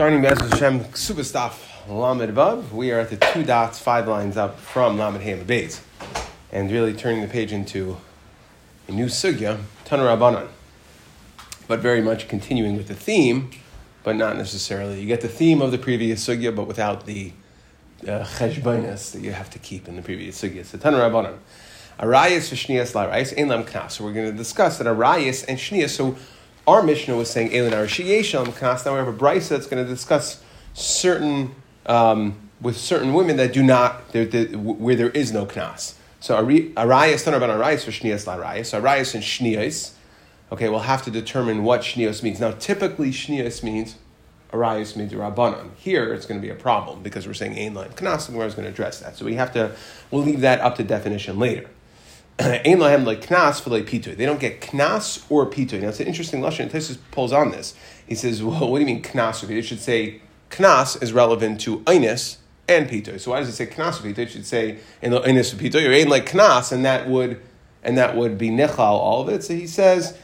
Starting Bez Hashem Subastaf Lamed Vav, we are at the two dots, five lines up from Lamed Ham Beis, and really turning the page into a new sugya, Tanur Rabbanan, but very much continuing with the theme, but not necessarily. You get the theme of the previous sugya, but without the uh, that you have to keep in the previous sugya. So Tanur Rabbanan. Arayas v'shnias la'arayas ein lam knas. So we're going to discuss that arayas and shnias. So our Mishnah was saying Elin Arashiyesham Knas. Now we have a brisa that's going to discuss certain um, with certain women that do not where there is no Knas. So Arayas, talking about Arayas for Shnias Larayas. Arayas and Shnias. Okay, we'll have to determine what Shnios means. Now, typically Shnios means Arayas means Rabbanon. Here, it's going to be a problem because we're saying Ein Line Knas, and we're going to address that. So we have to, we'll leave that up to definition later. They don't get knas or pitoy. Now it's an interesting lesson. Tesis pulls on this. He says, "Well, what do you mean knas or It should say knas is relevant to einis and pitoy. So why does it say knas or pitoy? It should say in the einis or pitoy or ein like knas, and that would and that would be nechal all of it. So he says."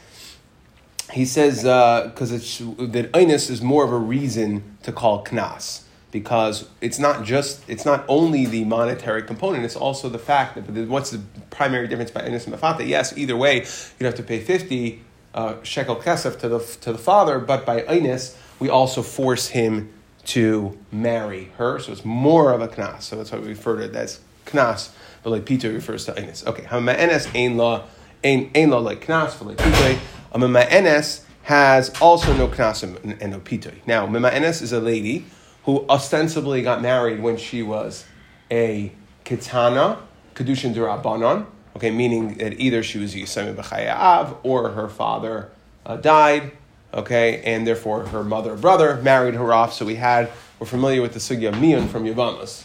He says because uh, it's that einis is more of a reason to call knas because it's not just it's not only the monetary component it's also the fact that what's the primary difference by inus and mafata yes either way you'd have to pay 50 uh, shekel kesef to the to the father but by inus we also force him to marry her so it's more of a knas so that's why we refer to it as knas but like pitoy refers to inus okay ha'ma'enes ein law ein ein law like knas for like pitoy. A has also no knas and no pitoy. Now, mima'enes is a lady who ostensibly got married when she was a kitana, kedushin durabanan, okay, meaning that either she was Yisami B'chayav or her father uh, died, okay, and therefore her mother or brother married her off. So we had, we're familiar with the sugya miyun from Yavamas.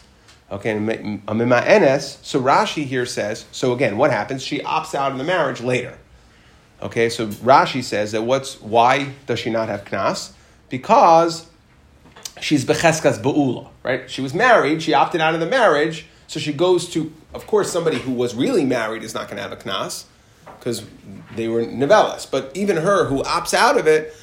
Okay, and Enes, so Rashi here says, so again, what happens? She opts out of the marriage later. Okay, so Rashi says that what's, why does she not have knas? Because she's becheskas ba'ula, right? She was married, she opted out of the marriage, so she goes to, of course, somebody who was really married is not going to have a knas because they were novellas. But even her who opts out of it,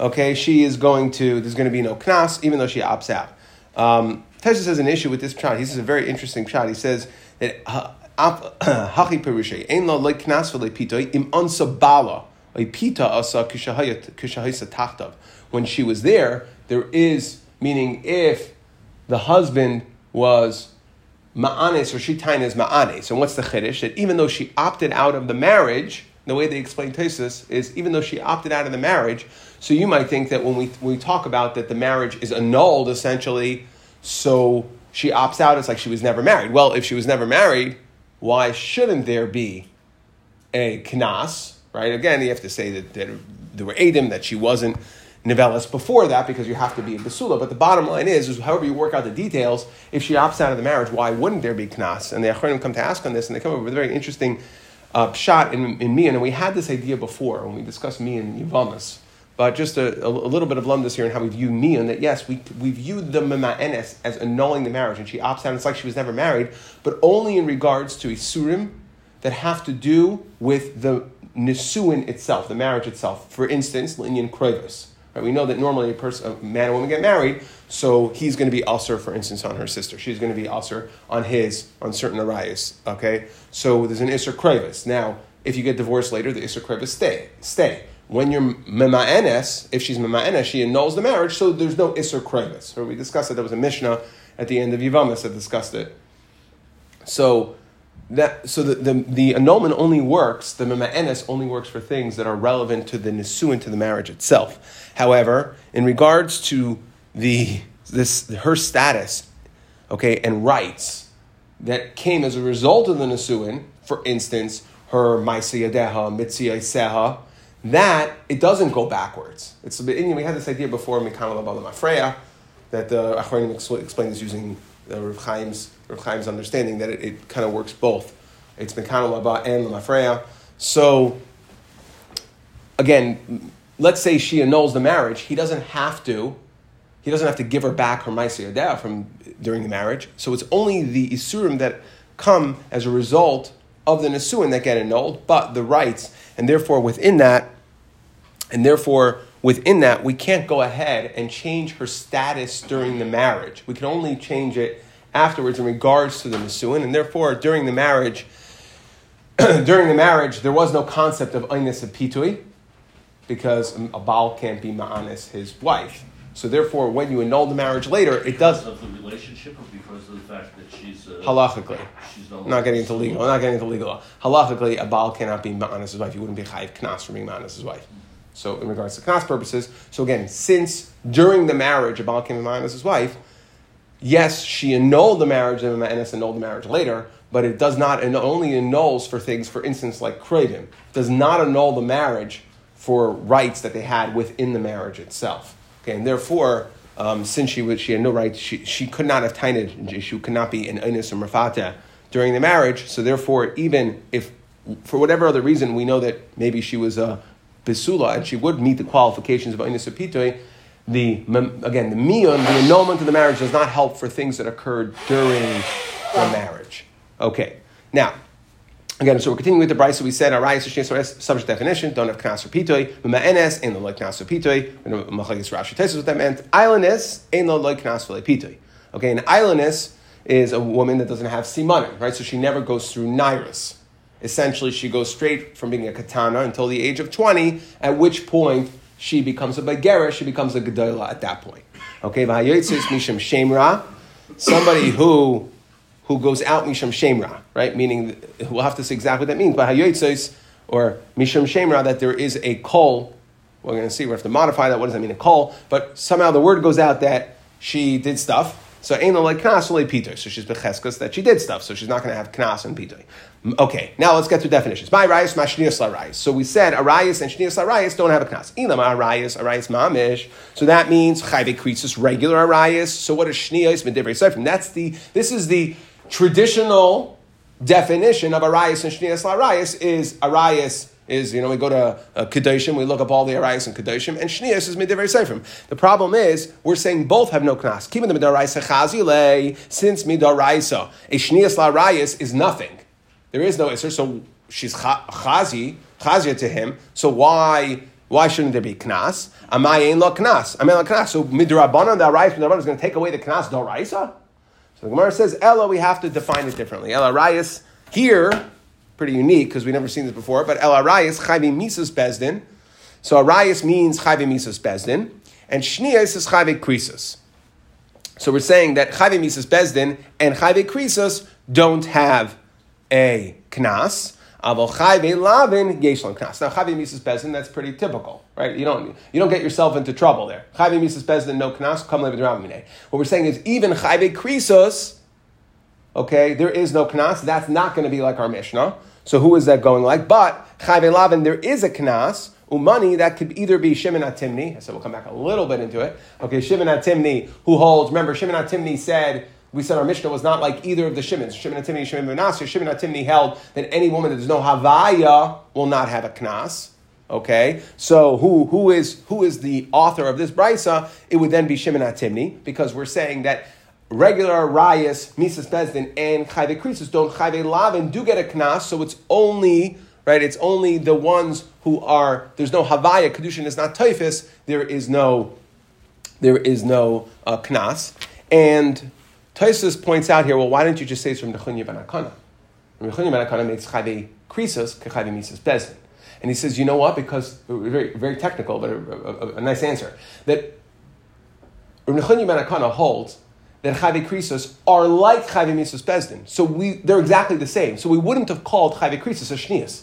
okay, she is going to, there's going to be no knas, even though she opts out. Um, Tesha says an issue with this shot. He says a very interesting shot. He says that hachi perushay. When she was there, there is meaning if the husband was ma'anes or shitain is ma'anes. And what's the chiddush? That even though she opted out of the marriage, the way they explain Tesis is even though she opted out of the marriage, so you might think that when we, when we talk about that the marriage is annulled essentially, so she opts out, it's like she was never married. Well, if she was never married, why shouldn't there be a knas, right? Again, you have to say that, that there were Adam, that she wasn't Nivelis before that because you have to be a Basula. But the bottom line is, is however you work out the details, if she opts out of the marriage, why wouldn't there be Knas? And the Achronim come to ask on this, and they come up with a very interesting uh, shot in, in Mian. And we had this idea before when we discussed me Mian Yivamas. But just a, a, little bit of lumdus here in how we view Mian, that yes, we, we view the Mema'enes as annulling the marriage, and she opts out. It's like she was never married, but only in regards to Isurim that have to do with the Nisuin itself, the marriage itself. For instance, Linyan Kroivus. Right? We know that normally a person, a man and woman get married, so he's going to be ulcer, for instance, on her sister. She's going to be ulcer on his, on certain arias. Okay, so there's an isser krevis. Now, if you get divorced later, the isser krevis stay stay. When you're mema'enes, if she's mema'enes, she annuls the marriage, so there's no isser krevis. So we discussed it. There was a mishnah at the end of Yivamas that discussed it. So that so the, the, the annulment only works, the mema'enes only works for things that are relevant to the nisuin, to the marriage itself. However, in regards to the this her status, okay, and rights that came as a result of the nisuin, for instance, her ma'isiyadeha, mitziyaseha, that it doesn't go backwards. It's a bit, we had this idea before, Mikhail Mafreya, that the Achronim explains using uh, Rav Chaim's, Rav Chaim's understanding that it, it kind of works both. It's Mekano Laba and Lamafreya. So, again, let's say she annuls the marriage. He doesn't have to. He doesn't have to give her back her Maisiyadeh from during the marriage. So it's only the Isurim that come as a result of the Nisuin that get annulled, but the rights, and therefore within that, and therefore within that, we can't go ahead and change her status during the marriage. We can only change it afterwards in regards to the Nisuin, and therefore, during the marriage, during the marriage, there was no concept of Einis of Pitui, because a Baal can't be Ma'anis his wife. So therefore, when you annul the marriage later, it does. Because of the relationship, or because of the fact that she's uh, halachically. She's no not getting into legal. I'm not getting into legal law. Halachically, a Baal cannot be Ma'anis his wife. You wouldn't be Chayiv Knas for being Ma'anis his wife. So in regards to Knas purposes, so again, since during the marriage a Baal can be Ma'anis his wife, yes, she annulled the marriage and Ma'anis annulled the marriage later, but it does not, it only annuls for things, for instance, like Kradim. does not annul the marriage for rights that they had within the marriage itself. Okay, and therefore, um, since she was, she had no rights, she, she could not have tainted, she could not be an Inus or Mafata during the marriage. So therefore, even if for whatever other reason we know that maybe she was a Bisula and she would meet the qualifications of Inus Apitoi, the again the miyun, the annulment of the marriage does not help for things that occurred during the marriage. Okay, now Again, so we're continuing with the Bryce. So we said shneis subject definition don't have knas or pitoi. Ma'enes ain't no like knas or pitoi. Machlekes Rashi Tesis what that meant. Islandess ain't no like knas or pitoi. Okay, an islandess is a woman that doesn't have simanim, right? So she never goes through nairis. Essentially, she goes straight from being a katana until the age of twenty, at which point she becomes a bagera, she becomes a gedola at that point. Okay, v'hayotzis misham shemra, somebody who who goes out misham shemra, right? Meaning, we'll have to say exactly what that means. But or misham shemra, that there is a kol. We're going to see. We have to modify that. What does that mean? A kol. But somehow the word goes out that she did stuff. So ain't like knas only pitoy. So she's becheskas that she did stuff. So she's not going to have knas and pitoy. Okay, now let's get to definitions. My rayas, my shnius larayas. So we said arayas and shnius larayas don't have a knas. Ilam arayas, arayas mamish. So that means chayve krisis regular arayas. So what is shnius medivrei seifrim? That's the. This is the traditional definition of Arias and Shnias Arias is Arias is, you know, we go to uh, Kedoshim, we look up all the Arias and Kedoshim, and Shnias is Midivrei Seifrim. The problem is, we're saying both have no Knas. Keeping the Midaraisa Chazile, since Midaraisa, a Shnias Arias is nothing. There is no Isser, so she's Chazi, Chazia to him, so why why shouldn't there be knas? Amay ain't lo knas. Amay lo knas. So midrabanan the Arias midrabanan is going to take away the knas doraisa. So the Gemara says, Ella, we have to define it differently. Ella Rayas, here, pretty unique because we've never seen this before, but Ella Rayas, Chayvi Mises Bezdin. So Arayas means Chayvi Mises Bezdin, and Shnias is Chayvi Krisus. So we're saying that Chayvi Mises Bezdin and Chayvi Krisus don't have a Knas, Aval chayve lavin yeshlam knas. Now chayve misas bezin, that's pretty typical, right? You don't you don't get yourself into trouble there. Chayve misas bezin, no knas, come live What we're saying is even chayve krisos, okay, there is no knas. That's not going to be like our Mishnah. So who is that going like? But chayve lavin, there is a knas. Umani, that could either be Shimon Atimni. I said we'll come back a little bit into it. Okay, Shimon Atimni, who holds, remember, Shimon Atimni said we said our Mishnah was not like either of the Shimons. Shimon Atimni, Shimon Menashe. Shimon Atimni held that any woman that does no Havaya will not have a Knas. Okay, so who, who, is, who is the author of this brisa? It would then be Shimon Atimni, because we're saying that regular Rayas, Mises Bezdin, and Chayve Krisus don't Chayve Lavin do get a Knas, so it's only right? It's only the ones who are there's no Havaya, Kedushin is not Typhus, there is no there is no uh, Knas. And Taisus points out here, well, why don't you just say it's from Nechunya ben Akana? Nechunya ben Akana makes chayve krisos kechayve misas bezin. And he says, you know what? Because, very, very technical, but a, a, a nice answer, that Nechunya ben Akana holds that chayve krisos are like chayve misas bezdin. So we, they're exactly the same. So we wouldn't have called chayve krisos a shnias.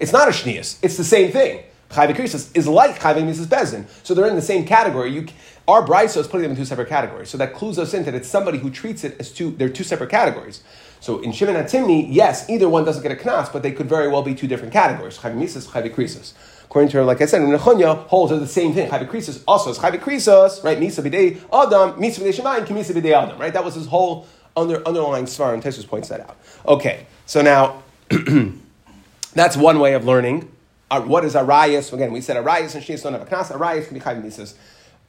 It's not a shnias. It's the same thing. Chayve krisos is like chayve misas bezdin. So they're in the same category. You, our brisa is putting them in two separate categories. So that clues us in that it's somebody who treats it as two, they're two separate categories. So in Shimon Atimni, yes, either one doesn't get a knas, but they could very well be two different categories. Chavimisas, chavikrisis. According to her, like I said, Nechunya holds are the same thing. Chavikrisis also is chavikrisis, right? Misa b'dei Adam, misa b'dei Shemayim, kimisa b'dei Adam, right? That was his whole under, underlying svar, and Tesus points that out. Okay, so now that's one way of learning. Uh, what is Arias? Again, we said Arias and Shnias don't have a knas. Arias can be chavimisas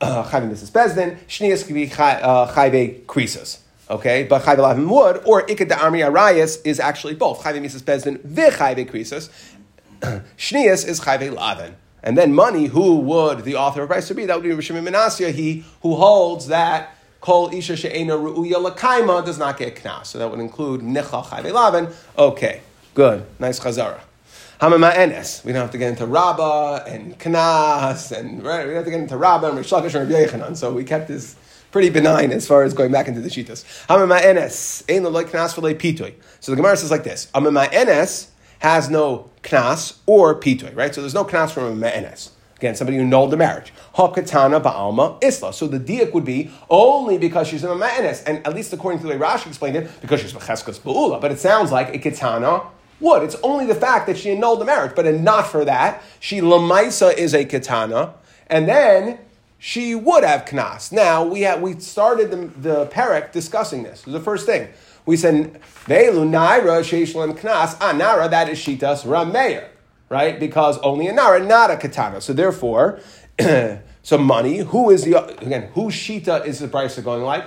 chayve misas bezdin, shnias could be chayve krisos. Okay, but chayve lavim wood or ikad armi arayas is actually both chayve misas bezdin v'chayve krisos. Shnias is chayve lavin. And then money, who would the author of Brisa be? That would be Rishim Menasya, he who holds that Kol Isha She'ena Ru'uya Lakaima does not get knas. So that would include Nicha Chayve Okay, good. Nice chazara. Hamama Enes. We don't have to get into Rabba and Knas, and right, we don't have to get into Rabba and Rish and Rabbi Yechanan. So we kept this pretty benign as far as going back into the Shitas. Hamama Enes. Ein Loi Knas V'lei Pitoy. So the Gemara says like this. Hamama Enes has no knas or pitoy, right? So there's no knas from a me'enes. Again, somebody who annulled the marriage. Hakatana ba'alma isla. So the diak would be only because she's a me'enes, and at least according to the way Rashi explained it, because she's mecheskas ba'ula. But it sounds like a katana would. It's only the fact that she annulled the marriage, but not for that. She lamaisa is a katana, and then she would have knas. Now we have we started the, the perek discussing this. This is the first thing. We said, Ve'elu naira sheishlam knas, ah, nara, that is shitas rameir, right? Because only a nara, not a katana. So therefore, so money, who is the, again, whose shita is the price of going like?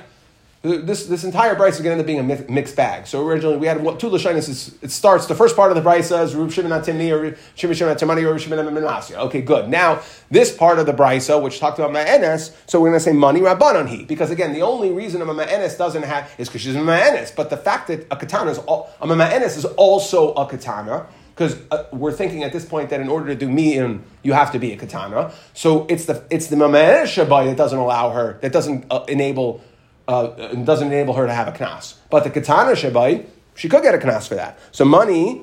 This, this entire Bryce is going to end up being a mixed bag. So originally we had two Lashonis. It starts, the first part of the Bryce says Rub Shimon Timni or Shimon Shimon Timani or Shimon Menasya. Okay, good. Now, this part of the Bryce, which talked about Ma'enes, so we're going to say money Rabbanon he. Because again, the only reason a Ma'enes doesn't have is because she's a Ma'enes. But the fact that a katana is, all, a Ma'enes is also a katana, because uh, we're thinking at this point that in order to do mi'in, you have to be a katana. So it's the it's the mamash that doesn't allow her, that doesn't uh, enable uh, doesn't enable her to have a knas. But the katana shebai, she could get a knas for that. So money,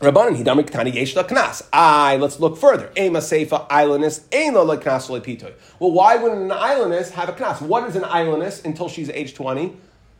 Rabbanan hidami katana yesh la knas. I let's look further. Ema seifa islandess ein la knas pitoy. Well, why wouldn't an islandess have a knas? What is an islandess until she's age twenty?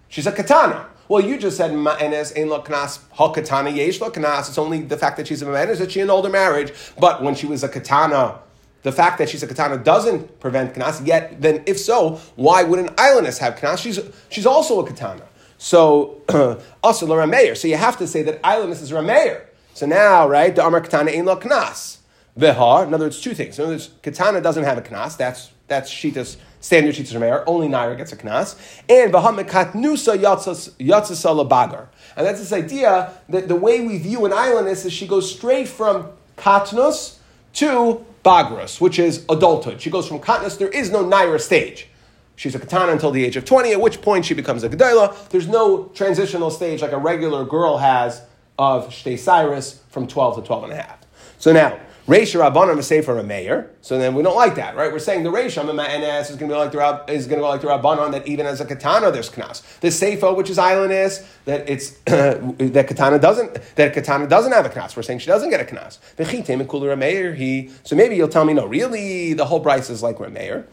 She's a katana. Well, you just said ma'enes ein lo knas ha katana yesh lo knas. It's only the fact that she's a ma'enes that she an older marriage. But when she was a katana the fact that she's a katana doesn't prevent knas, yet then if so, why would an islandess have knas? She's, she's also a katana. So, also Rameir. So you have to say that islandess is Rameir. So now, right, the Amar katana ain't lo knas. Vihar, in other words, two things. In other words, katana doesn't have a knas. That's that's Shita's standard Shita's Rameir. Only Naira gets a knas. And Vahamekatnusa yatsasa bagar. And that's this idea that the way we view an islandess is she goes straight from katnus to Bagras, which is adulthood. She goes from katnus, there is no Naira stage. She's a katana until the age of 20, at which point she becomes a Gedela. There's no transitional stage like a regular girl has of Shtei Cyrus from 12 to 12 and a half. So now, Reisha Rabbanim is for a mayor. So then we don't like that, right? We're saying the Reisha NS is going to be like the Rab, is going to go like the Rabbanon that even as a katana there's knas. The Seifa, which is islandess, that it's that katana doesn't that katana doesn't have a knas. We're saying she doesn't get a knas. The chitim and kula Rameir he. So maybe you'll tell me no, really the whole Bryce is like Rameir,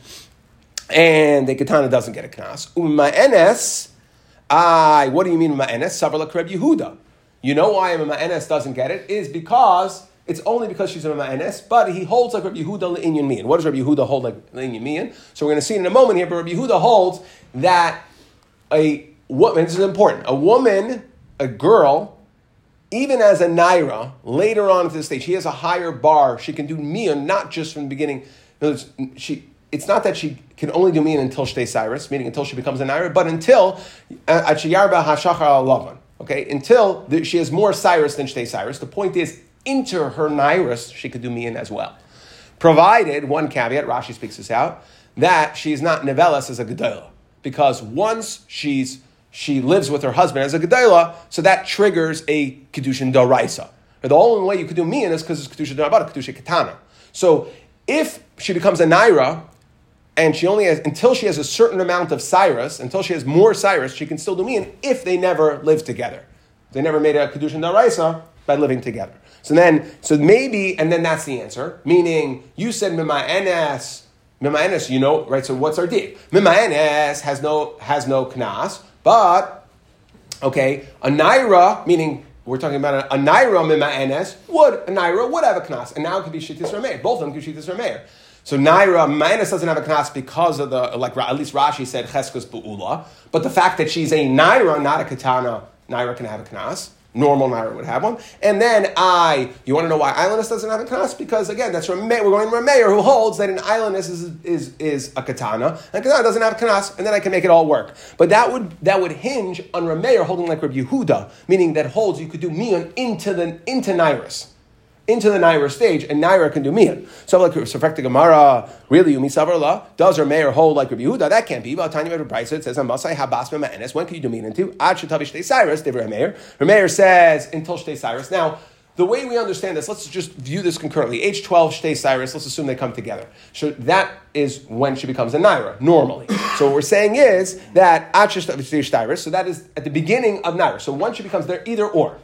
and the katana doesn't get a knas. Uma NS, I. What do you mean Uma NS? Savar Yehuda. You know why Uma NS doesn't get it is because it's only because she's a ma'anes, but he holds like Rabbi Yehuda le'inyan mian. What does Rabbi Yehuda hold like le'inyan mian? So we're going to see in a moment here, but Rabbi Yehuda holds that a woman, this is important, a woman, a girl, even as a naira, later on at this stage, she has a higher bar. She can do mian, not just from the beginning. Words, she, it's not that she can only do mian until Shtei Cyrus, meaning until she becomes a naira, but until uh, at Shiyarba Hashachar Okay, until she has more Cyrus than Shtei Cyrus. The point is, into her nairis, she could do mian as well. Provided, one caveat, Rashi speaks this out, that she's not nevelas as a gedola. Because once she's she lives with her husband as a gedola, so that triggers a kedushin doraisa. The only way you could do mian is because it's kedushin dorabata, kedushin katana. So if she becomes a naira, and she only has until she has a certain amount of cyrus, until she has more cyrus, she can still do mian if they never live together. They never made a kedushin daraisa by living together. So then, so maybe, and then that's the answer. Meaning, you said mimaenes, mimaenes, you know, right? So what's our deal? Mimaenes has no has no knas, but okay, a naira, meaning we're talking about a, a naira mimaenes would a naira would have a knas, and now it could be shittis rameir. Both of them could shittis rameir. So Naira Minus doesn't have a knas because of the like at least Rashi said cheskus bu'ula, but the fact that she's a Naira, not a katana, Naira can have a knas normal Naira would have one. And then I, you want to know why islandess doesn't have a knas? Because again, that's from we're going to mayor who holds that an islandess is, is, is a katana, and katana doesn't have a knas, and then I can make it all work. But that would that would hinge on Rameir holding like Rabbi Yehuda, meaning that holds you could do mion into the into Nairis. Into the Naira stage, and Naira can do Mian. So, like, so Gemara, really, Umi Savarla, does her mayor hold like Rabbi Yehuda? That can't be. But Tanya Bryce, it says, Amasai Habas Ma'enes. When can you do Mian into? Ad Shetavish Cyrus, Devar Mayor. Her mayor says, until Shtei Cyrus. Now, the way we understand this, let's just view this concurrently. H12, Shtei Cyrus, let's assume they come together. So that is when she becomes a Naira, normally. so what we're saying is that Shtei Cyrus, so that is at the beginning of Naira. So once she becomes there, either or.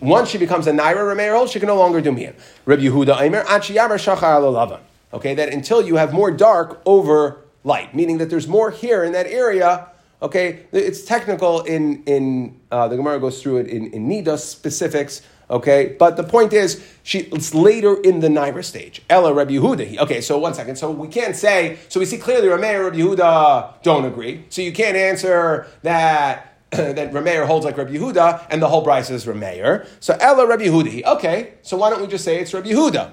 Once she becomes a Naira Remeir she can no longer do Mian. Rabbi Yehuda Aimer, Achiyamar Shachar Alava. Okay, that until you have more dark over light, meaning that there's more here in that area. Okay, it's technical in, in uh, the Gemara goes through it in, in Nida specifics. Okay, but the point is, she, it's later in the Naira stage. Ella Rabbi Yehuda. Okay, so one second. So we can't say, so we see clearly Rameir Rabbi Yehuda don't agree. So you can't answer that that Rameir holds like Rabbi Yehuda, and the whole Bryce is Rameir. So Ella Rabbi Yehuda. Okay, so why don't we just say it's Rabbi Yehuda?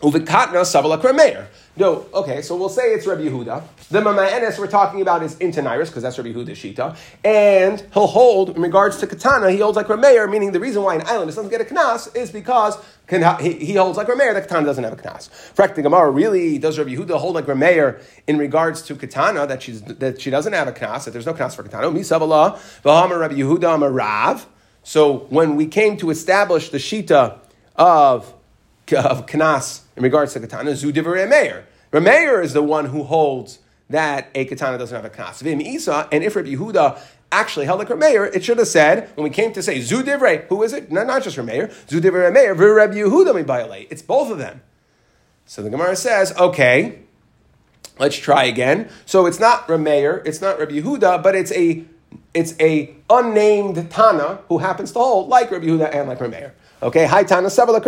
Uvikatna Savalak Rameir. No, okay, so we'll say it's Rabbi Yehuda. The Mama'enes we're talking about is Intanairis, because that's Rabbi Yehuda's Shita. And he'll hold, in regards to Katana, he holds like Rameir, meaning the reason why an island doesn't get a Knas is because he holds like Rameir, that Katana doesn't have a Knas. Frak the Gemara, really, does Rabbi Yehuda hold like Rameir in regards to Katana, that, she's, that she doesn't have a Knas, that there's no Knas for Katana? Misavala, Vahama Rabbi Yehuda Amarav. So when we came to establish the Shita of of Knas in regards to katana, Zudiv Remeir. Remeir is the one who holds that a katana doesn't have a Knas. Vim Isa, and if Rabbi Yehuda actually held like Remeir, it should have said, when we came to say Zudivre, who is it? Not, not just Remeir, Zudivre Remeir, Rabbi Yehuda Mibayale. It's both of them. So the Gemara says, okay, let's try again. So it's not Remeir, it's not Rabbi Yehuda, but it's a it's a unnamed Tana who happens to hold like Rabbi Yehuda and like Remeir. Okay, Hi Tana Bechada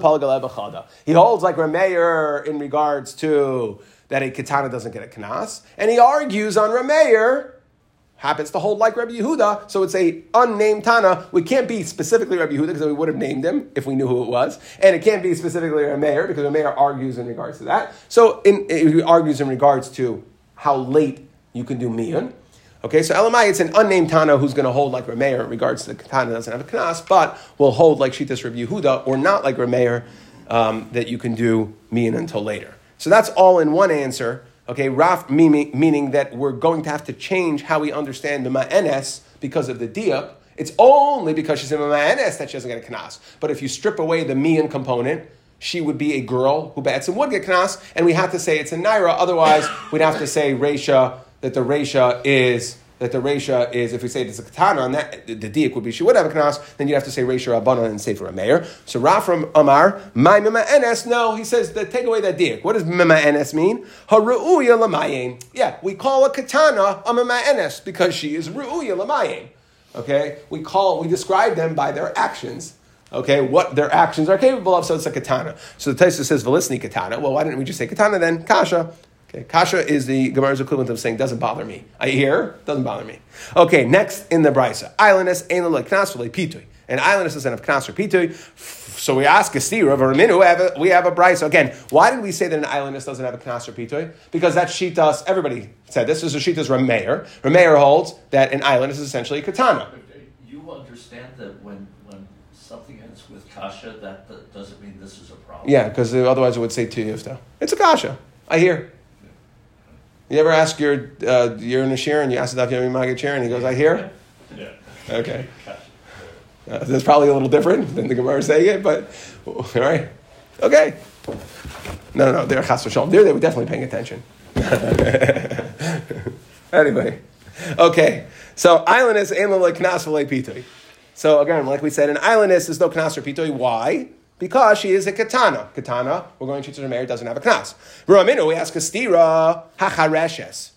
Palagala. He holds like Remeir in regards to that a katana doesn't get a kanas, and he argues on Remeir happens to hold like Rabbi Yehuda, so it's a unnamed Tana. We can't be specifically Rabbi Yehuda because we would have named him if we knew who it was, and it can't be specifically Remeir because Remeir argues in regards to that. So in, he argues in regards to how late you can do Mian. Okay, so Elamai, it's an unnamed Tana who's going to hold like Rameir in regards to the Tana doesn't have a Knas, but will hold like Shitas Rabbi Yehuda, or not like Rameir, um, that you can do Mian until later. So that's all in one answer. Okay, Raf, meaning, that we're going to have to change how we understand the Ma'enes because of the Diak. It's only because she's in a Ma'enes that she doesn't get a Knas. But if you strip away the Mian component, she would be a girl who bets and would get Knas, and we have to say it's a Naira, otherwise we'd have to say Resha that the Resha is that the Resha is, if we say it's a katana, that the diak would be she would have a knas, then you have to say Resha Rabbanon and say for a mayor. So Rafram Amar, my Mima Enes, no, he says that take away that diak. What does Mima Enes mean? Haru'uya lamayin. Yeah, we call a katana a Mima Enes because she is Ru'uya lamayin. Okay, we call, we describe them by their actions okay, what their actions are capable of, so it's a katana. So the Taisa says, Velisni katana. Well, why didn't we just say katana then? Kasha. Okay, kasha is the Gemara's equivalent of saying doesn't bother me. I hear doesn't bother me. Okay, next in the brisa, islandess ain't like knas pitui. And islandess is of knas or pitui. So we ask a stira of a reminu. We have a, we have a brisa again. Why did we say that an islandess doesn't have a knas or pitui? Because that shitas. Everybody said this. This is a shitas Rameir. Rameir holds that an islandess is essentially a katana. Uh, you understand that when when something ends with kasha, that, that doesn't mean this is a problem. Yeah, because otherwise it would say tuyufta. It's a kasha. I hear. You ever ask your uh, you're in a share and you ask the Daf Yomi chair and he goes, "I hear." Yeah. Okay. Uh, that's probably a little different than the Gemara saying it, but all right. Okay. No, no, no. They're chas v'shalom. There, they were definitely paying attention. anyway, okay. So islandess ain't like knas pitui. So again, like we said, an islandess is no knas or pitui. Why? Because she is a katana. Katana, we're going to teach her married, doesn't have a knas. Raminu, we ask a stira, hachareshes.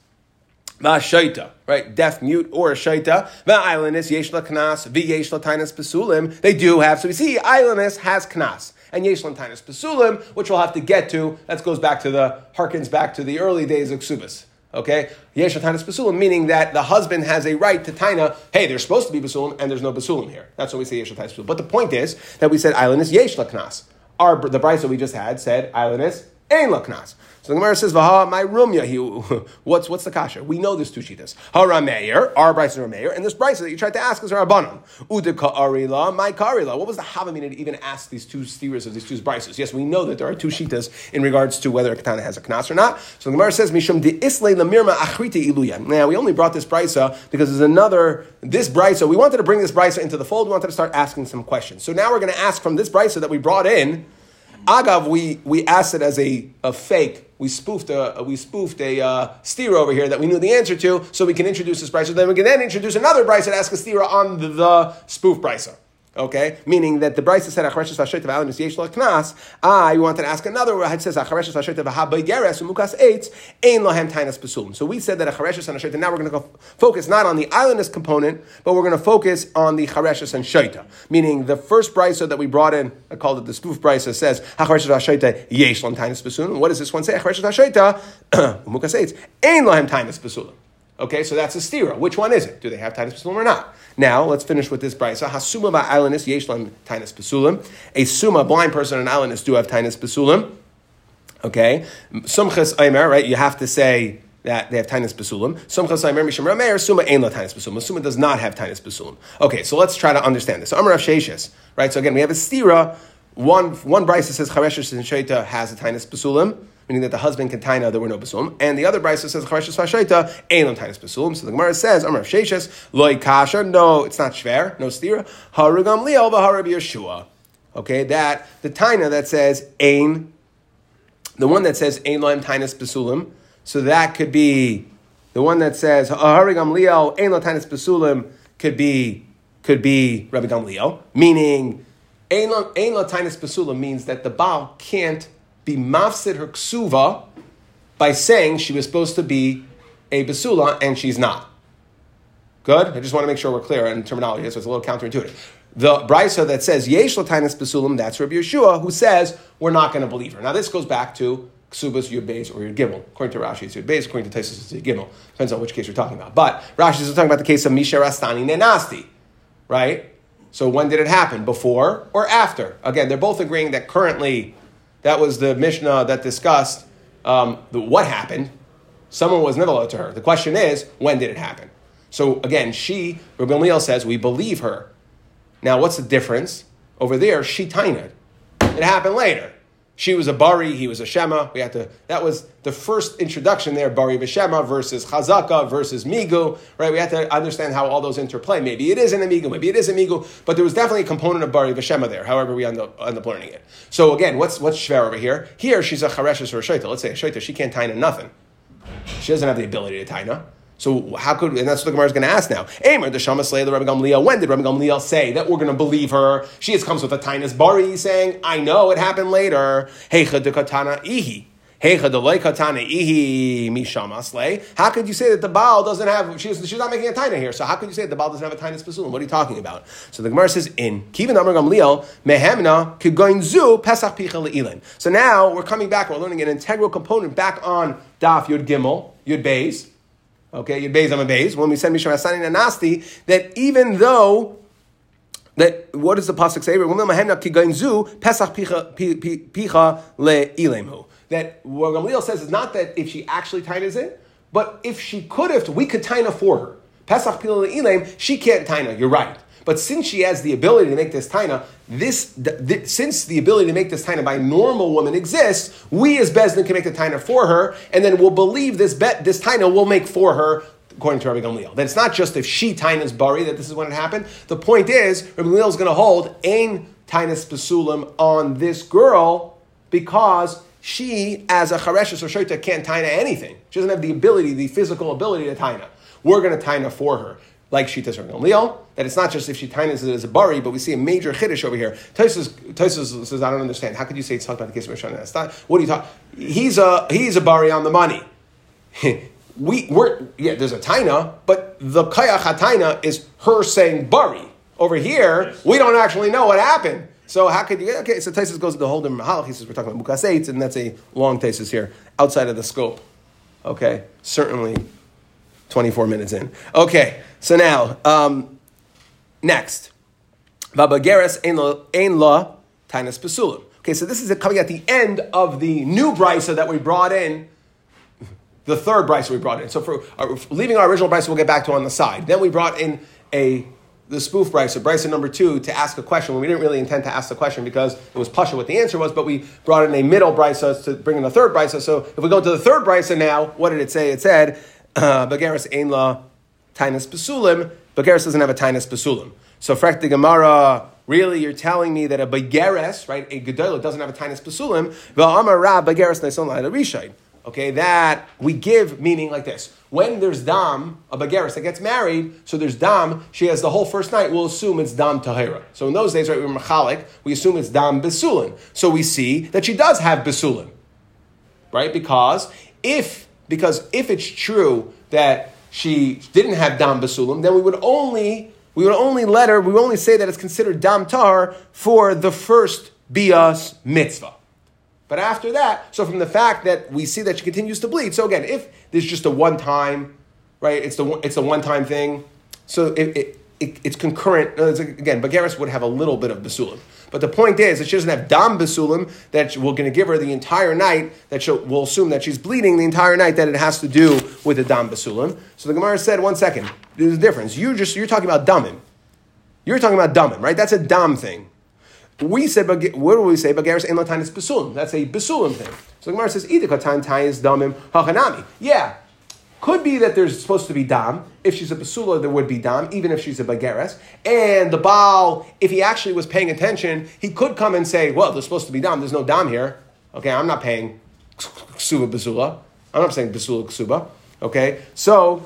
Ma'ashaita, right? Deaf, mute, or a shaita. Ma'ailanis, yeshla knas, v'yeshla tainas pesulim. They do have, so we see ailanis has knas. And yeshla tainas pesulim, which we'll have to get to. That goes back to the, harkens back to the early days of Ksubas. Okay, yesh taina basulim, meaning that the husband has a right to taina. Hey, there's supposed to be basulim, and there's no basulim here. That's what we say yesh taina basulim. But the point is that we said islandess yesh laknas. Our the that we just had said islandess ain laknas. So the Gemara says, "Vaha my rumya." What's what's the kasha? We know there's two shitas. Harameir, our brisa Rameir, and this brisa that you tried to ask is Rabbanon. Udika arila, my karila. What was the havamina to even ask these two steers of these two brises? Yes, we know that there are two shitas in regards to whether a katana has a knas or not. So the Gemara says, "Mishum de islay lamirma achrite iluya." Now we only brought this brisa because there's another this brisa. We wanted to bring this brisa into the fold. We wanted to start asking some questions. So now we're going to ask from this brisa that we brought in. Agav, we, we asked it as a, a fake. We spoofed a, we spoofed a uh, steer over here that we knew the answer to, so we can introduce this brisa. Then we can then introduce another brisa and ask a steer on the, the spoof brisa. Okay, meaning that the Brisa said Achareshes Vashotav Alan is Yesh Knas. Ah, I wanted to ask another where it says Achareshes Vashotav Habayeres Umukas Eitz Ein Lahem Tainas Pesulim. So we said that Achareshes and Ashota. Now we're going to focus not on the islandist component, but we're going to focus on the Chareshes and Shaita. Meaning the first Brisa that we brought in, I called it the spoof Brisa, says Achareshes Vashotav Yesh Lahem Tainas Pesulim. What does this one say? Achareshes Vashotav Umukas Eitz Ein Lahem Tainas Pesulim. Okay, so that's a stira. Which one is it? Do they have Tainas Pesulim or not? Now, let's finish with this brisa. Hasuma ba'alanis yeshlam Tainas Pesulim. A suma, blind person and alanis do have Tainas Pesulim. Okay, Sumchas Aimer, right? You have to say that they have Tainas Pesulim. Sumchas Aimer Misham Rameir, Suma Ein La Tainas Pesulim. Suma does not have Tainas Pesulim. Okay, so let's try to understand this. Amar Sheshis, right? So again, we have a stira. One, one brisa says Chareshes and Shaita has a Tainas Pesulim meaning that the husband can taina there were no basulim, and the other brisa says chareshes fashaita ain't tainas basulim. So the Gemara says Amar Sheshes loy kasha. No, it's not shver, no stira. Harugam liel v'harabi Yeshua. Okay, that the taina that says ain, the one that says ain loim tainas basulim. So that could be the one that says harigam liel ain lo tainas basulim could be could be Rabbi Gamliel, meaning ain lo tainas basulim means that the Baal can't be mafsid her ksuva by saying she was supposed to be a basula and she's not. Good? I just want to make sure we're clear in terminology, so it's a little counterintuitive. The brisa that says yesh latainas basulim, that's Rabbi Yeshua, who says we're not going to believe her. Now this goes back to ksubas yud beis or yud gimel. According to Rashi, it's yud beis. According to Taisus, it's yud gimel. Depends on which case you're talking about. But Rashi is talking about the case of Misha Rastani Nenasti, right? So when did it happen? Before or after? Again, they're both agreeing that currently that was the Mishnah that discussed um, the, what happened. Someone was nivela to her. The question is, when did it happen? So again, she, Rabbi Gamliel says, we believe her. Now, what's the difference? Over there, she tained. It happened later. She was a Bari, he was a Shema. We had to, that was the first introduction there, Bari B'Shema versus Chazaka versus Migu, right? We had to understand how all those interplay. Maybe it is an Amigu, maybe it is a Migu, but there was definitely a component of Bari B'Shema there, however we end up, end up learning it. So again, what's, what's Shver over here? Here, she's a Chareshes or a Shaita. Let's say a Shaita, she can't tie taina nothing. She doesn't have the ability to tie, taina. So how could and that's what the Gemara is going to ask now? Amer the Shama the Rabbi Gamliel. When did Rabbi Gamliel say that we're going to believe her? She has comes with a tinus bari, saying, "I know it happened later." Heicha de katana ihi. Heicha de katana ihi mishama. How could you say that the Baal doesn't have? She's, she's not making a taina here. So how could you say that the Baal doesn't have a taina special? What are you talking about? So the Gemara says, "In kivin Amar Gamliel mehemna zu pesach picha leilin." So now we're coming back. We're learning an integral component back on daf yud gimel yud beis okay, Yud Beis Amid Beis, when we said Mishra Hasani Nasti, that even though that what does the pasuk say? That what Gamliel says is not that if she actually tainas it, but if she could have, we could taina for her. Pesach picha le'ilem, she can't taina. You're right. But since she has the ability to make this taina, this, th- since the ability to make this taina by normal woman exists, we as Bezdin can make the taina for her, and then we'll believe this bet, this taina will make for her according to Rabbi Gamliel. That it's not just if she tainas bari that this is when it happened. The point is, Rabbi Gamliel is going to hold ain tainas pesulim on this girl because she, as a chareshes or shota, can't taina anything. She doesn't have the ability, the physical ability to taina. We're going to taina for her like Shitas Rabbi Gamliel, that it's not just if she tines it as a bari, but we see a major chiddush over here. Tosus says, I don't understand. How could you say it's talking about the case of Mishana What are you talking? He's a he's a bari on the money. we we're yeah, there's a taina, but the kayach hataina is her saying bari. Over here, we don't actually know what happened. So how could you? Okay, so Taisus goes to the whole different mahalach. He says we're talking about mukas and that's a long Taisus here outside of the scope. Okay, certainly 24 minutes in. Okay, so now, um, next. Vabageres ein la tainas pesulim. Okay, so this is coming at the end of the new brisa that we brought in, the third brisa we brought in. So for, uh, leaving our original brisa, we'll get back to on the side. Then we brought in a the spoof brisa, brisa number two, to ask a question when we didn't really intend to ask the question because it was pasha what the answer was, but we brought in a middle brisa to bring in a third brisa. So if we go to the third brisa now, what did it say? It said, uh, Bagaris ein la tainus besulim. Bagaris doesn't have a tainus besulim. So frek the Gemara, really you're telling me that a Bagaris, right, a Gedolah doesn't have a tainus besulim, V'amar ra Bagaris naison la rishayin. Okay, that we give meaning like this. When there's dam, a bageris that gets married, so there's dam, she has the whole first night, we'll assume it's dam tahira. So in those days, right, we were machalik, we assume it's dam besulin. So we see that she does have besulin. Right? Because if because if it's true that she didn't have dam Basulim, then we would only we would only let her, we would only say that it's considered dam tar for the first bias mitzvah. But after that, so from the fact that we see that she continues to bleed, so again, if there's just a one time, right, it's the it's a one time thing, so it, it, it, it's concurrent. Uh, again, Bagaris would have a little bit of basulim. But the point is that she doesn't have dam basulim that we're going to give her the entire night, that she'll, we'll assume that she's bleeding the entire night, that it has to do with the dam basulim. So the Gemara said, one second, there's a difference. You just, you're talking about damim. You're talking about damim, right? That's a dam thing. We said, what do we say? Bagaris ein latanis besulim. That's a besulim thing. So the Gemara says, either katan tayis damim hachanami. Yeah, could be that there's supposed to be dam. If she's a basula, there would be dam, even if she's a bagaris. And the baal, if he actually was paying attention, he could come and say, well, there's supposed to be dam. There's no dam here. Okay, I'm not paying ksuba basula. I'm not saying basula ksuba. Okay, so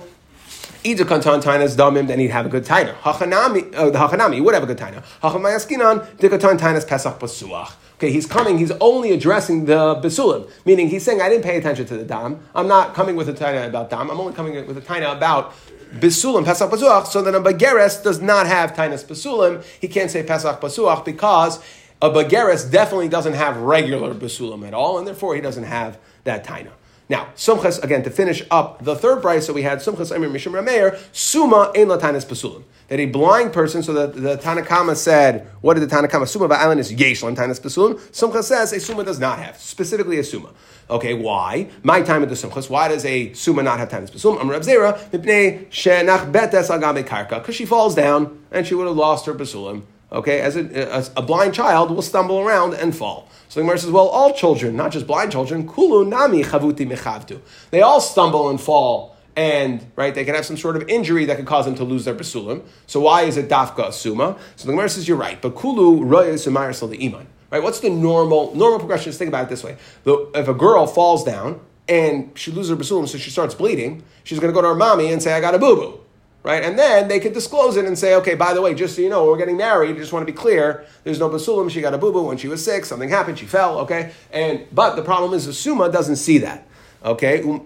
Either kantan tainas damim, then he'd have a good taina. Hachanami, uh, the hachanami, he would have a good taina. Hachamayaskinan, dikatan tainas pesach basuach. Okay, he's coming, he's only addressing the besulim, meaning he's saying, I didn't pay attention to the dam. I'm not coming with a taina about dam, I'm only coming with a taina about besulim, pesach basuach, so that a bageres does not have tainas besulim. He can't say pesach basuach because a bageres definitely doesn't have regular besulim at all, and therefore he doesn't have that taina. Now, Sumchas, again, to finish up the third price, that we had Sumchas Emir Mishim Rameir, Suma Ein Latanis Pasulim. That a blind person, so that the Tanakama said, what did the Tanakama? Suma Island is Yesh Latanis Pasulim. Sumchas says a Suma does not have, specifically a Suma. Okay, why? My time at the Sumchas, why does a Suma not have Tanis Pasulim? Amr Zera, Mipnei Shenach Betes Agabe Karka, because she falls down and she would have lost her Pasulim. Okay, as a, a, a blind child will stumble around and fall. So the Gemara says, well, all children, not just blind children, kulu nami chavuti mechavtu. They all stumble and fall, and right, they can have some sort of injury that could cause them to lose their basulim. So why is it dafka asuma? So the Gemara says, you're right, but kulu roya sumayar the iman. Right? What's the normal normal progression? Just think about it this way: if a girl falls down and she loses her basulim, so she starts bleeding, she's going to go to her mommy and say, "I got a boo boo." right? And then they could disclose it and say, okay, by the way, just so you know, we're getting married. Just want to be clear. There's no basulim. She got a boo boo when she was sick. Something happened. She fell. Okay, and but the problem is the suma doesn't see that. Okay, um,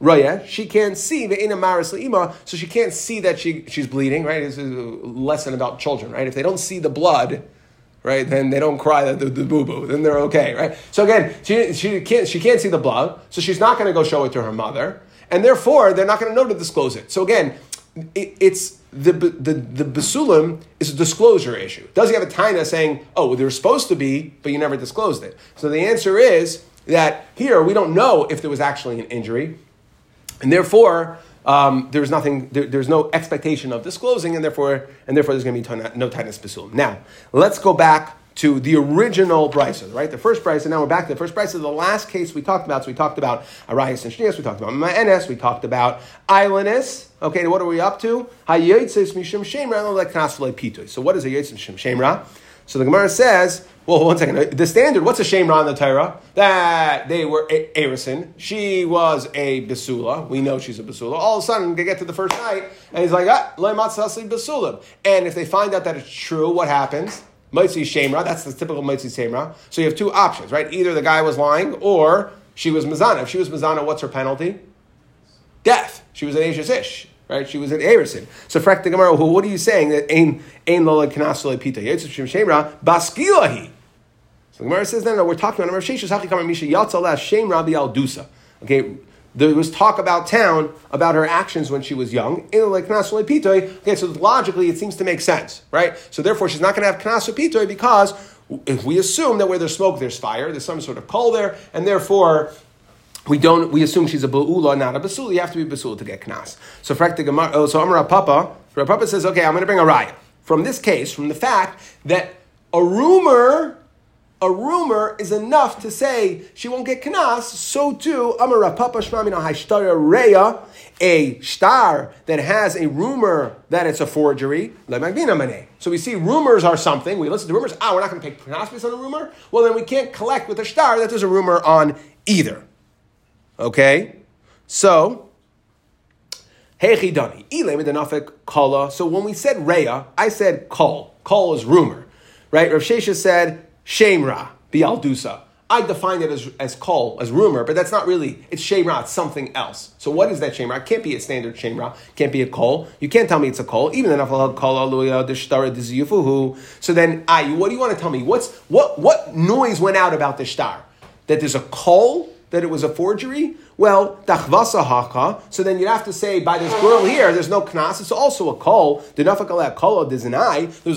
Raya, eh? she can't see the ina maris ima, so she can't see that she, she's bleeding, right? This is a lesson about children, right? If they don't see the blood, right, then they don't cry the, the, boo boo, then they're okay, right? So again, she, she, can't, she can't see the blood, so she's not going to go show it to her mother and therefore they're not going to know to disclose it. So again, it, it's the the the basulim is a disclosure issue. Does he have a taina saying, "Oh, they're supposed to be, but you never disclosed it"? So the answer is that here we don't know if there was actually an injury, and therefore. Um, there's nothing. There, there's no expectation of disclosing, and therefore, and therefore, there's going to be no tainus basulim. Now, let's go back to the original brisa, right? The first brisa, now we're back to the first brisa. The last case we talked about, so we talked about Arias and Shnias, we talked about Ma'enes, we talked about Islandus. Okay, what are we up to? Hayotzes mishum shemra. So what is a yotzes mishum shemra? So the Gemara says, well, one second. The standard, what's a shemra in the Torah? That they were Arison. She was a basula. We know she's a basula. All of a sudden, they get to the first night, and he's like, ah, basula. And if they find out that it's true, what happens? Mitzi Shemra, that's the typical Mitzi Shemra. So you have two options, right? Either the guy was lying or she was Mazana. If she was Mazana, what's her penalty? Death. She was an Ashes Ish, right? She was an Arison. So Frek the Gemara, well, what are you saying that Ain Ain Lola Kanasole Pita? Yitzchak Shemra, Baskilahi. So the Gemara says, no, no, we're talking about Rav Sheshes Hachi Misha Yatzal Shem Rabbi Al Dusa. Okay, there was talk about town about her actions when she was young. Okay, so logically it seems to make sense, right? So therefore she's not going to have knas pitoy because if we assume that where there's smoke, there's fire, there's some sort of coal there, and therefore we don't. We assume she's a ba'ula, not a basul. You have to be basul to get knas. So. Oh, so Amar Papa. Papa says, okay, I'm going to bring a raya from this case, from the fact that a rumor a rumor is enough to say she won't get knas, so too, Amar Papa Shmamina Hashtara Reya, a star that has a rumor that it's a forgery, so we see rumors are something, we listen to rumors, ah, we're not going to take knas based on a rumor, well then we can't collect with a star that there's a rumor on either. Okay? So. So when we said Reya, I said Kol. Kol is rumor. Right? Rav Sheshes said Shemra, Bialdusa. I define it as, as call, as rumor, but that's not really, it's shemra, it's something else. So what is that shemra? It can't be a standard shemra, can't be a call. You can't tell me it's a call, even if aluya dishtara diziyufuhu. So then, I, what do you want to tell me? What's, what, what noise went out about the star? That there's a call, that it was a forgery? Well, dachvasa haka. So then you'd have to say by this girl here, there's no knas. It's also a call. There's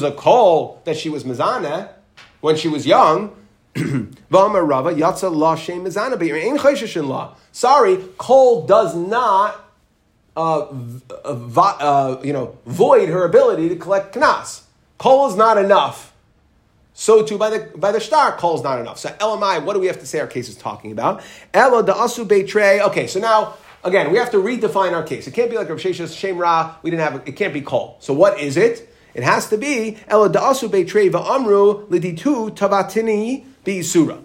a call that she was mizana when she was young. Sorry, coal does not uh, uh, uh, you know, void her ability to collect knas. Coal is not enough. So too by the by the star, coal is not enough. So LMI, what do we have to say our case is talking about? Ella da asu betray. Okay, so now again we have to redefine our case. It can't be like Rav Sheshes Shem Ra. We didn't have it can't be coal. So what is it? It has to be Ela da'asu be'treva amru liditu tabatini bi'isura.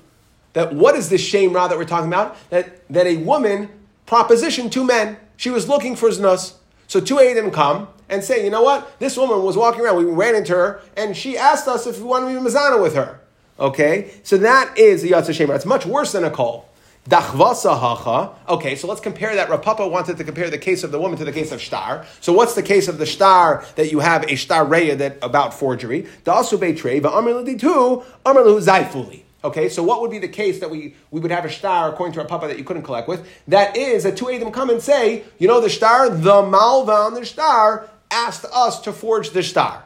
That what is this shame ra that we're talking about? That, that a woman propositioned two men. She was looking for znus. So two them come and say, you know what? This woman was walking around. We ran into her and she asked us if we wanted to be mazana with her. Okay? So that is a yatsa shame ra. It's much worse than a call. Dachvasa hacha. Okay, so let's compare that. Rav Papa wanted to compare the case of the woman to the case of star. So what's the case of the star that you have a star reya that about forgery? Dasu betray va'amr tu amr zaifuli. Okay, so what would be the case that we, we would have a star according to Rav Papa that you couldn't collect with? That is that two them come and say, you know, the star, the malva on the star asked us to forge the star.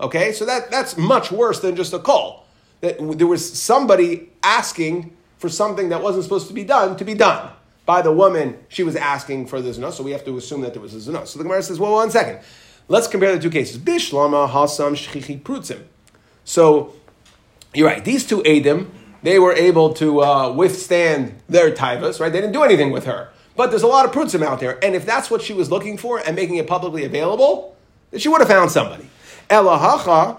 Okay, so that, that's much worse than just a call. That there was somebody asking for something that wasn't supposed to be done to be done by the woman she was asking for the zina. So we have to assume that there was a zina. So the Gemara says, well, one second. Let's compare the two cases. Bishlama hasam shchichi prutzim. So you're right. These two Adim, they were able to uh, withstand their taivas, right? They didn't do anything with her. But there's a lot of prutzim out there. And if that's what she was looking for and making it publicly available, then she would have found somebody. Elahacha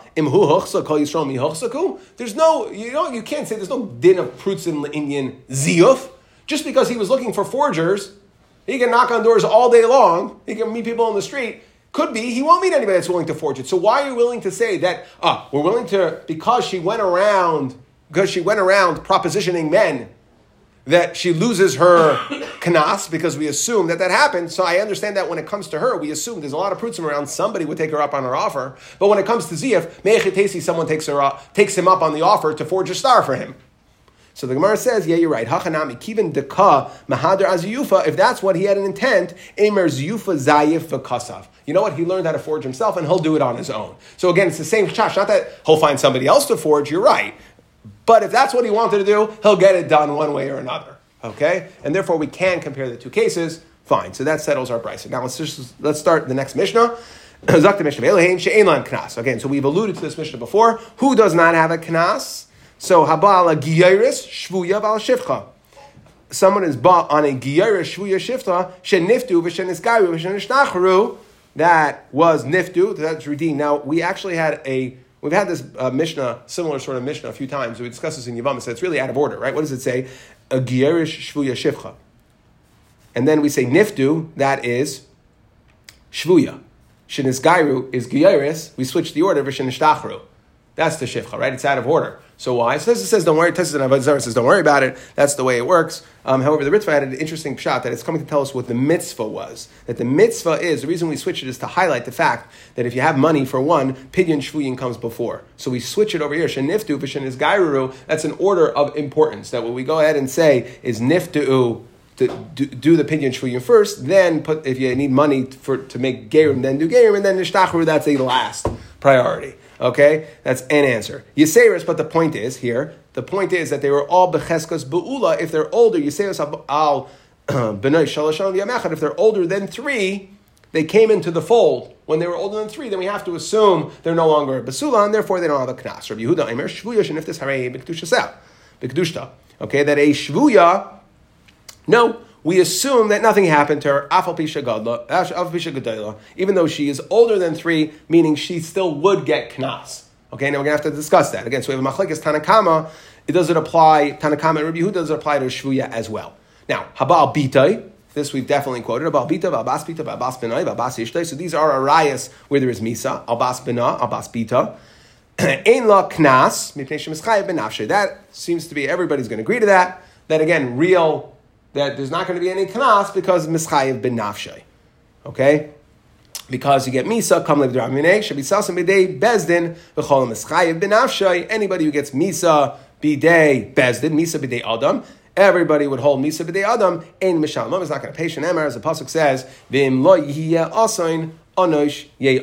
kol yisrael mi. There's no, you know, you can't say there's no din of prutzin Indian ziyuf. Just because he was looking for forgers, he can knock on doors all day long. He can meet people on the street. Could be he won't meet anybody that's willing to forge it. So why are you willing to say that? Ah, we're willing to because she went around because she went around propositioning men that she loses her kanas because we assume that that happened. So I understand that when it comes to her, we assume there's a lot of prutzim around. Somebody would take her up on her offer. But when it comes to Ziyaf, Me'echetesi, someone takes her up, takes him up on the offer to forge a star for him. So the Gemara says, yeah, you're right. Hachanami kivin deka mahadar aziyufa. If that's what he had an intent, emer ziyufa zayif v'kasav. You know what? He learned how to forge himself, and he'll do it on his own. So again, it's the same chash. Not that he'll find somebody else to forge. You're right. But if that's what he wanted to do, he'll get it done one way or another. Okay? And therefore we can compare the two cases. Fine. So that settles our price. Now let's just let's start the next Mishnah. Zakta Mishnah Elohim She'enlan Knas. Again, so we've alluded to this Mishnah before. Who does not have a knas? So habala giyaris shvuya val shivcha. Someone is bought on a giyaris shvuya shivcha sheniftu v'sheniskayu v'shenishtachru. That was niftu. That's redeemed. Now we actually had a We've had this uh, Mishnah, similar sort of Mishnah, a few times. We discussed this in Yavam. So it's really out of order, right? What does it say? A gierish shvuya shivcha. And then we say niftu, that is shvuya. Shinisgairu is giyeris. We switch the order, v'shinishtachru. That's the shivcha, right? It's out of order. So why? So this says, don't worry. Tessis and Avodah says, don't worry about it. That's the way it works. Um, however, the Ritva had an interesting shot that it's coming to tell us what the mitzvah was. That the mitzvah is, the reason we switch it is to highlight the fact that if you have money for one, pidyon shvuyin comes before. So we switch it over here. Sheniftu v'shen is gairuru. That's an order of importance. That what we go ahead and say is niftu to do, do the pidyon shvuyin first, then put, if you need money for, to make gerim, then do gerim, and then nishtachru, that's a last priority. Okay, that's an answer. Yiseris, but the point is here, the point is that they were all becheskas be'ula. If they're older, Yiseris al b'nai shalashon. If they're older than three, they came into the fold when they were older than three. Then we have to assume they're no longer a basula, and therefore they don't have a knas. Rabbi Yehuda Eimer shvuya sheniftis harei b'kedusha. Okay, that a shvuya. No, we assume that nothing happened to her, even though she is older than three, meaning she still would get knas. Okay, now we're going to have to discuss that. Again, so we have a machlekes Tanakama. It doesn't apply, Tanakama and Rabbi Yehuda doesn't apply to Shvuya as well. Now, Habal Bitai, this we've definitely quoted. Habal Bita, Babas Bita, Babas Benai, Babas Ishtay. So these are arayas where there is Misa, Albas Bina, Albas Bita. Ein la knas, That seems to be, everybody's going to agree to that. That again, real that there's not going to be any kanas because mischayev ben nafshay. Okay? Because you get misa, come live dramine, should be salsa bidei bezdin, v'chol mischayev ben nafshay. Anybody who gets misa, bidei bezdin, misa bidei adam, everybody would hold misa b'dei adam, ein mishalmam, is not going to pay shenemar, as the pasuk says, v'im lo asain anosh ye.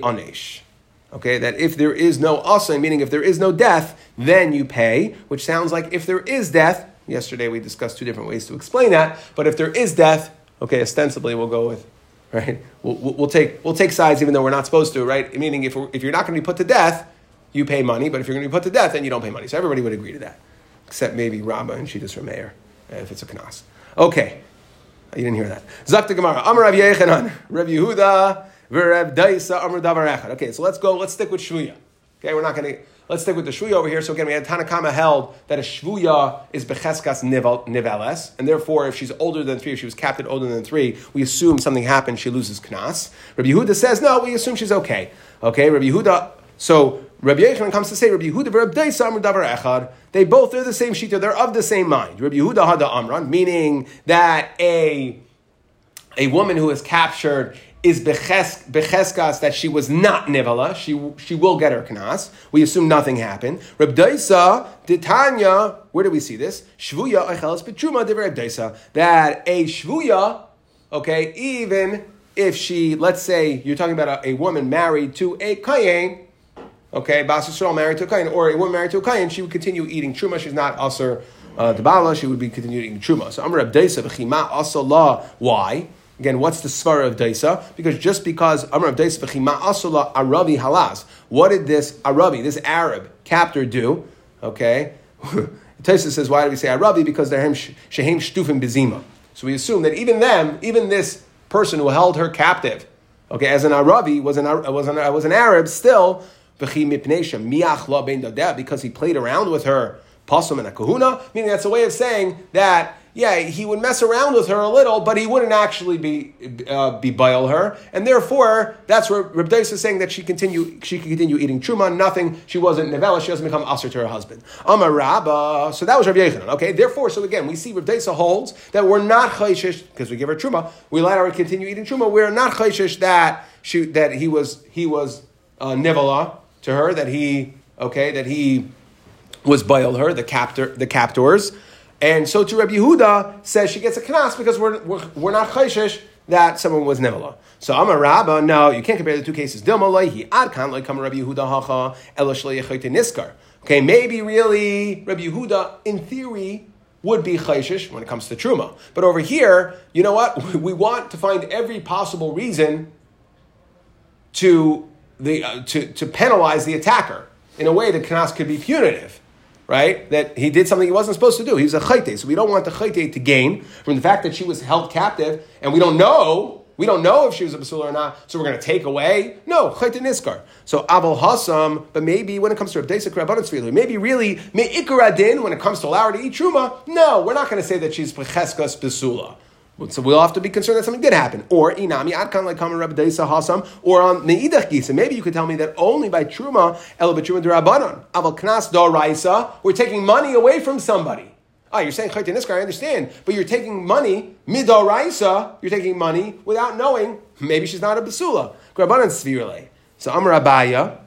Okay, that if there is no asain, meaning if there is no death, then you pay, which sounds like if there is death, Yesterday we discussed two different ways to explain that. But if there is death, okay, ostensibly we'll go with, right? We'll, we'll, take, we'll take sides even though we're not supposed to, right? Meaning if, if you're not going to be put to death, you pay money. But if you're going to be put to death, then you don't pay money. So everybody would agree to that. Except maybe Rama and Shitas from Meir, eh, if it's a Knas. Okay. You didn't hear that. Zakta Gemara. Amar Rav Yechanan. Rav Yehuda. Rav Daisa. Amar Davar Okay, so let's go. Let's stick with Shvuya. Okay, we're not going to Let's stick with the shvuya over here. So again, we had Tanakama held that a shvuya is becheskas niveles, and therefore, if she's older than three, if she was captive older than three, we assume something happened, she loses knas. Rabbi Yehuda says no, we assume she's okay. Okay, Rabbi Yehuda. So Rabbi Yechanan comes to say Rabbi Yehuda Rabbi davar echad. They both they're the same shita. They're of the same mind. Rabbi Yehuda had hada amran, meaning that a a woman who is captured is becheskas that she was not nivala. She, she will get her knas. We assume nothing happened. Reb Daisa, Titania, where do we see this? Shvuya echelas betruma de Reb Daisa. That a shvuya, okay, even if she, let's say, you're talking about a, a woman married to a kayin, okay, Bas Yisrael married to a kayin, or a woman married to a kayin, she would continue eating truma. She's not usher uh, Bala, she would be continuing eating truma. So Amr Reb Daisa, b'chima asala. Why? Again, what's the svara of Daisa? Because just because Amr of Daisa v'chima asula Arabi halas, what did this Arabi, this Arab captor do? Okay, Taisa says, why do we say Arabi? Because they're shehem shtufim bezima. So we assume that even them, even this person who held her captive, okay, as an Arabi was an was an, was an Arab still because he played around with her pasum and a kahuna, meaning that's a way of saying that yeah, he would mess around with her a little, but he wouldn't actually be uh, beguile her, and therefore that's where Reb is saying that she continue she can continue eating truma, nothing. She wasn't nevela, she doesn't become aser to her husband. Amar Rabba, so that was Reb Yechanan. Okay, therefore, so again we see Reb holds that we're not chayshish because we give her truma. We let her continue eating truma. We're not chayshish that she that he was he was uh, nevela to her that he okay that he was bail her the captor the captors. And so to Rabbi Yehuda says she gets a knas because we're, we're, we're not chayshish that someone was nevela. So I'm a rabba. No, you can't compare the two cases. Dilma ad kan like come Rabbi Yehuda hacha niskar. Okay, maybe really Rabbi Yehuda in theory would be chayshish when it comes to truma. But over here, you know what? We want to find every possible reason to the uh, to, to penalize the attacker in a way that knas could be punitive right? That he did something he wasn't supposed to do. He was a chayte. So we don't want the chayte to gain from the fact that she was held captive and we don't know. We don't know if she was a basula or not, so we're going to take away. No, chayte niskar. So abel hasam, but maybe when it comes to Rabdesik Rabbanat maybe really me'ikaradin when it comes to allow her to eat truma. No, we're not going to say that she's pecheskas basula. So we'll have to be concerned that something did happen. Or inami adkan like kamer Rabbi hasam. Or on neidach gisa. Maybe you could tell me that only by truma el b'truma derabanan aval knas do raisa. We're taking money away from somebody. Ah, you're saying chayte niskar. I understand, but you're taking money raisa. You're taking money without knowing. Maybe she's not a basula. Grabanan svirle. So Amar Abaya.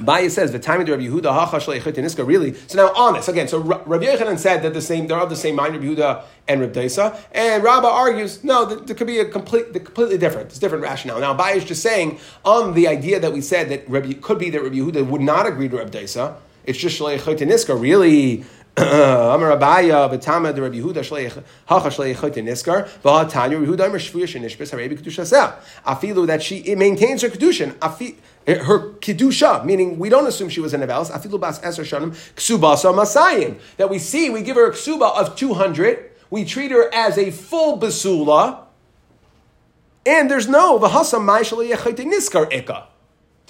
Abaye says the time of Rabbi Yehuda hachash niska. Really, so now honest again. So Rabbi Yehuda said that the same they're of the same mind, Rabbi Yehuda and Rabbi Daisa, and Rabba argues no, there could be a complete, completely different. It's different rationale. Now Abaye is just saying on the idea that we said that Rabbi could be that Rabbi Yehuda would not agree to Rabbi Daisa. It's just shleich niska. Really, Amar Abaya, the Rabbi Yehuda, Shleich, Hacha Shleich Chote Niskar, Vahatanya, Rabbi Yehuda, Amar Shvuya Shenishbis, Harebi Kedusha Seh. Afilu, that she maintains her Kedushin, eh, her Kedusha, meaning we don't assume she was in a Nevelis, Afilu Bas Eser Shanim, Ksubasa Masayim. That we see, we give her a Ksuba of 200, we treat her as a full Basula, and there's no Vahasa Mai Shleich Chote Niskar Ikka.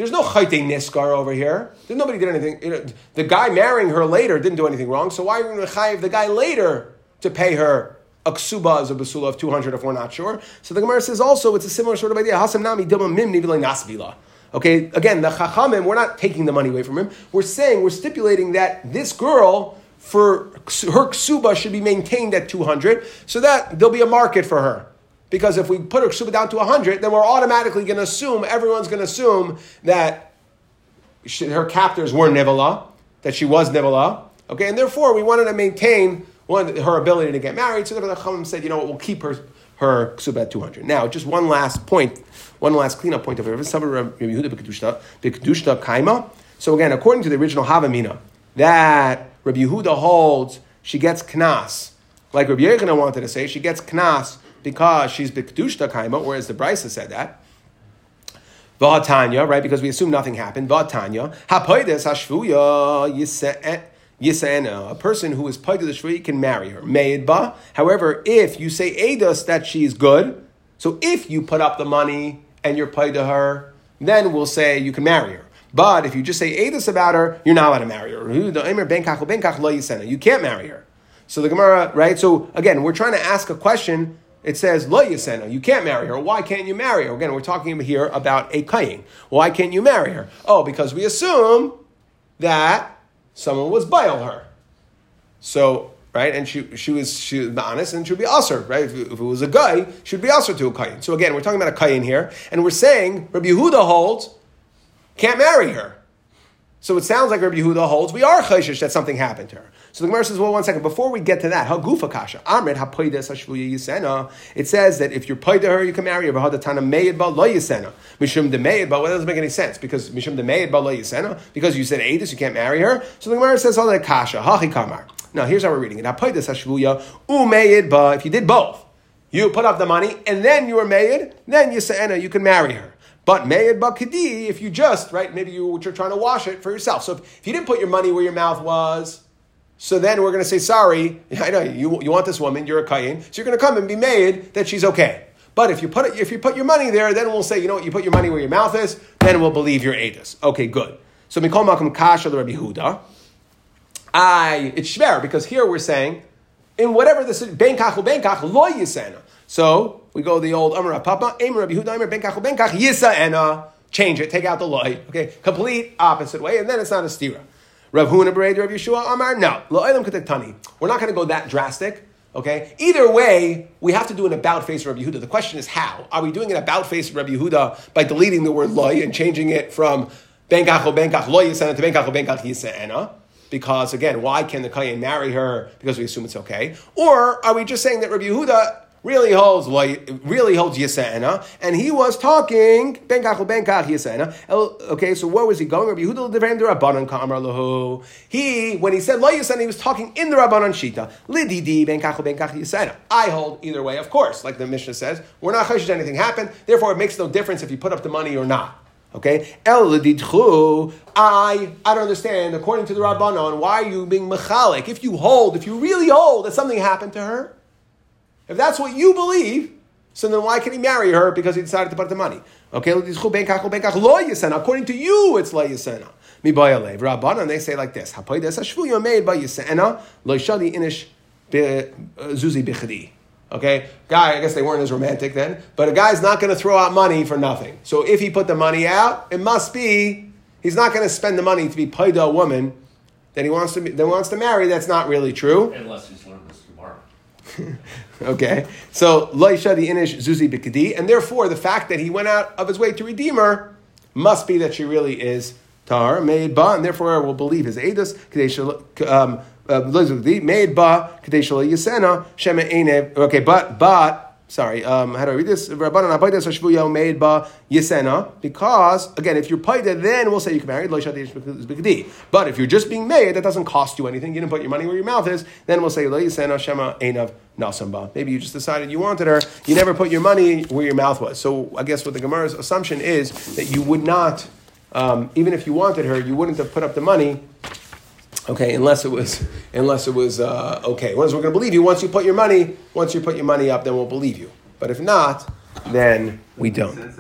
There's no chayte niskar over here. Nobody did anything. The guy marrying her later didn't do anything wrong. So why are we going to the guy later to pay her a ksuba as a basula of 200 if we're not sure? So the Gemara says also it's a similar sort of idea. Hasam nami mim nasvila. Okay, again, the chachamim, we're not taking the money away from him. We're saying, we're stipulating that this girl, for her ksuba, should be maintained at 200, so that there'll be a market for her. Because if we put her ksuba down to 100, then we're automatically going to assume, everyone's going to assume that she, her captors were Nivala, that she was Nivala. Okay, and therefore we wanted to maintain one, her ability to get married. So the Chachamim said, you know what, we'll keep her, her ksuba at 200. Now, just one last point, one last cleanup point of it. So again, according to the original Havamina, that Rabbi Yehuda holds she gets knas. Like Rabbi Yehuda wanted to say, she gets knas because she's b'kedushta kaima, whereas the Brisa said that. V'hatanya, right? Because we assume nothing happened. V'hatanya, hapoides hashvuya yisena. A person who is paid to the shvuya can marry her. Meidba. However, if you say edus that she's good, so if you put up the money and you're paid to her, then we'll say you can marry her. But if you just say edus about her, you're not allowed to marry her. You can't marry her. So the Gemara, right? So again, we're trying to ask a question it says lo yisena. You can't marry her. Why can't you marry her? Again, we're talking here about a kayin. Why can't you marry her? Oh, because we assume that someone was bail her. So right, and she she was she was honest and she would be usher, right? If, if, it was a guy, she would be usher to a kayin. So again, we're talking about a kayin here, and we're saying Rabbi Yehuda holds can't marry her. So it sounds like Rabbi Yehuda holds we are chayshish that something happened to her. So the Gemara says, well, one second, before we get to that, Hagufa Kasha, Amrit HaPoides HaShvuya Yisena, it says that if you're paid to her, you can marry her, V'hadatana Meid Ba Lo Yisena. Mishum de Meid Ba, well, that doesn't make any sense, because Mishum de Meid Ba Lo Yisena, because you said Adis, you can't marry her. So the Gemara says, oh, that Kasha, Hachi Kamar. Now, here's how we're reading it. HaPoides HaShvuya, Umeid Ba, if you did both, you put up the money, and then you were made, then Yisena, you can marry her. But Meid Bakidi, if you just, right, maybe you're trying to wash it for yourself. So if, if you didn't put your money where your mouth was, so then we're going to say, sorry, I know you, you want this woman, you're a kayin, so you're going to come and be made that she's okay. But if you put it, if you put your money there, then we'll say, you know what, you put your money where your mouth is, then we'll believe you're Adis. Okay, good. So Mikol makom Kasha the Rabbi Huda. I it's shver because here we're saying in whatever this is benkach benkach lo yisena. So we go the old Amar Papa Amar Rabbi Huda Amar benkach benkach yisena. Uh, change it, take out the loy. Okay, complete opposite way, and then it's not a stira. Rav Huna Bered, Rav Yeshua Amar, no. Lo'elam Ketektani. We're not going to go that drastic. Okay? Either way, we have to do an about face Rabbi Yehuda. The question is how? Are we doing an about face Rabbi Yehuda by deleting the word loy and changing it from benkach benkach loy yisena to benkach benkach yisena? Uh? Because again, why can the Kayan marry her? Because we assume it's okay. Or are we just saying that Rabbi Yehuda really holds really holds Yisena, and he was talking Benkach Benkach Yisena. Okay, so where was he going? Rabbi Yehuda the Rabbanon Kamar Lahu. He when he said Lo he was talking in the Rabbanon Shita. Lididi. I hold either way, of course. Like the Mishnah says, we're not chashish anything happened. Therefore, it makes no difference if you put up the money or not. Okay, El I I don't understand. According to the Rabbanon, why are you being mechalik? If you hold, if you really hold that something happened to her, if that's what you believe, so then why can he marry her? Because he decided to put the money. Okay, according to you, it's lo yisena. Mi. Rabbanan, they say like this: Hapoides hashvuya made by yisena lo inish uh, zuzi bichadi. Okay, guy. I guess they weren't as romantic then, but a guy's not going to throw out money for nothing. So if he put the money out, it must be he's not going to spend the money to be paid to a woman that he wants to that wants to marry. That's not really true. Unless he's learned this tomorrow. okay, so loisha the inish zuzi bikadi, and therefore the fact that he went out of his way to redeem her must be that she really is tar made ba, and therefore we'll believe his edus. Uh, made ba yisena shema Okay, but but sorry, um, how do I read this? Made ba yisena. Because again, if you're paida, then we'll say you can marry But if you're just being made, that doesn't cost you anything. You didn't put your money where your mouth is. Then we'll say lo yisena shema einav nasamba. Maybe you just decided you wanted her. You never put your money where your mouth was. So I guess what the Gemara's assumption is that you would not, um, even if you wanted her, you wouldn't have put up the money Okay, unless it was, unless it was uh, okay. Once we're going to believe you, once you put your money, once you put your money up, then we'll believe you. But if not, then we don't.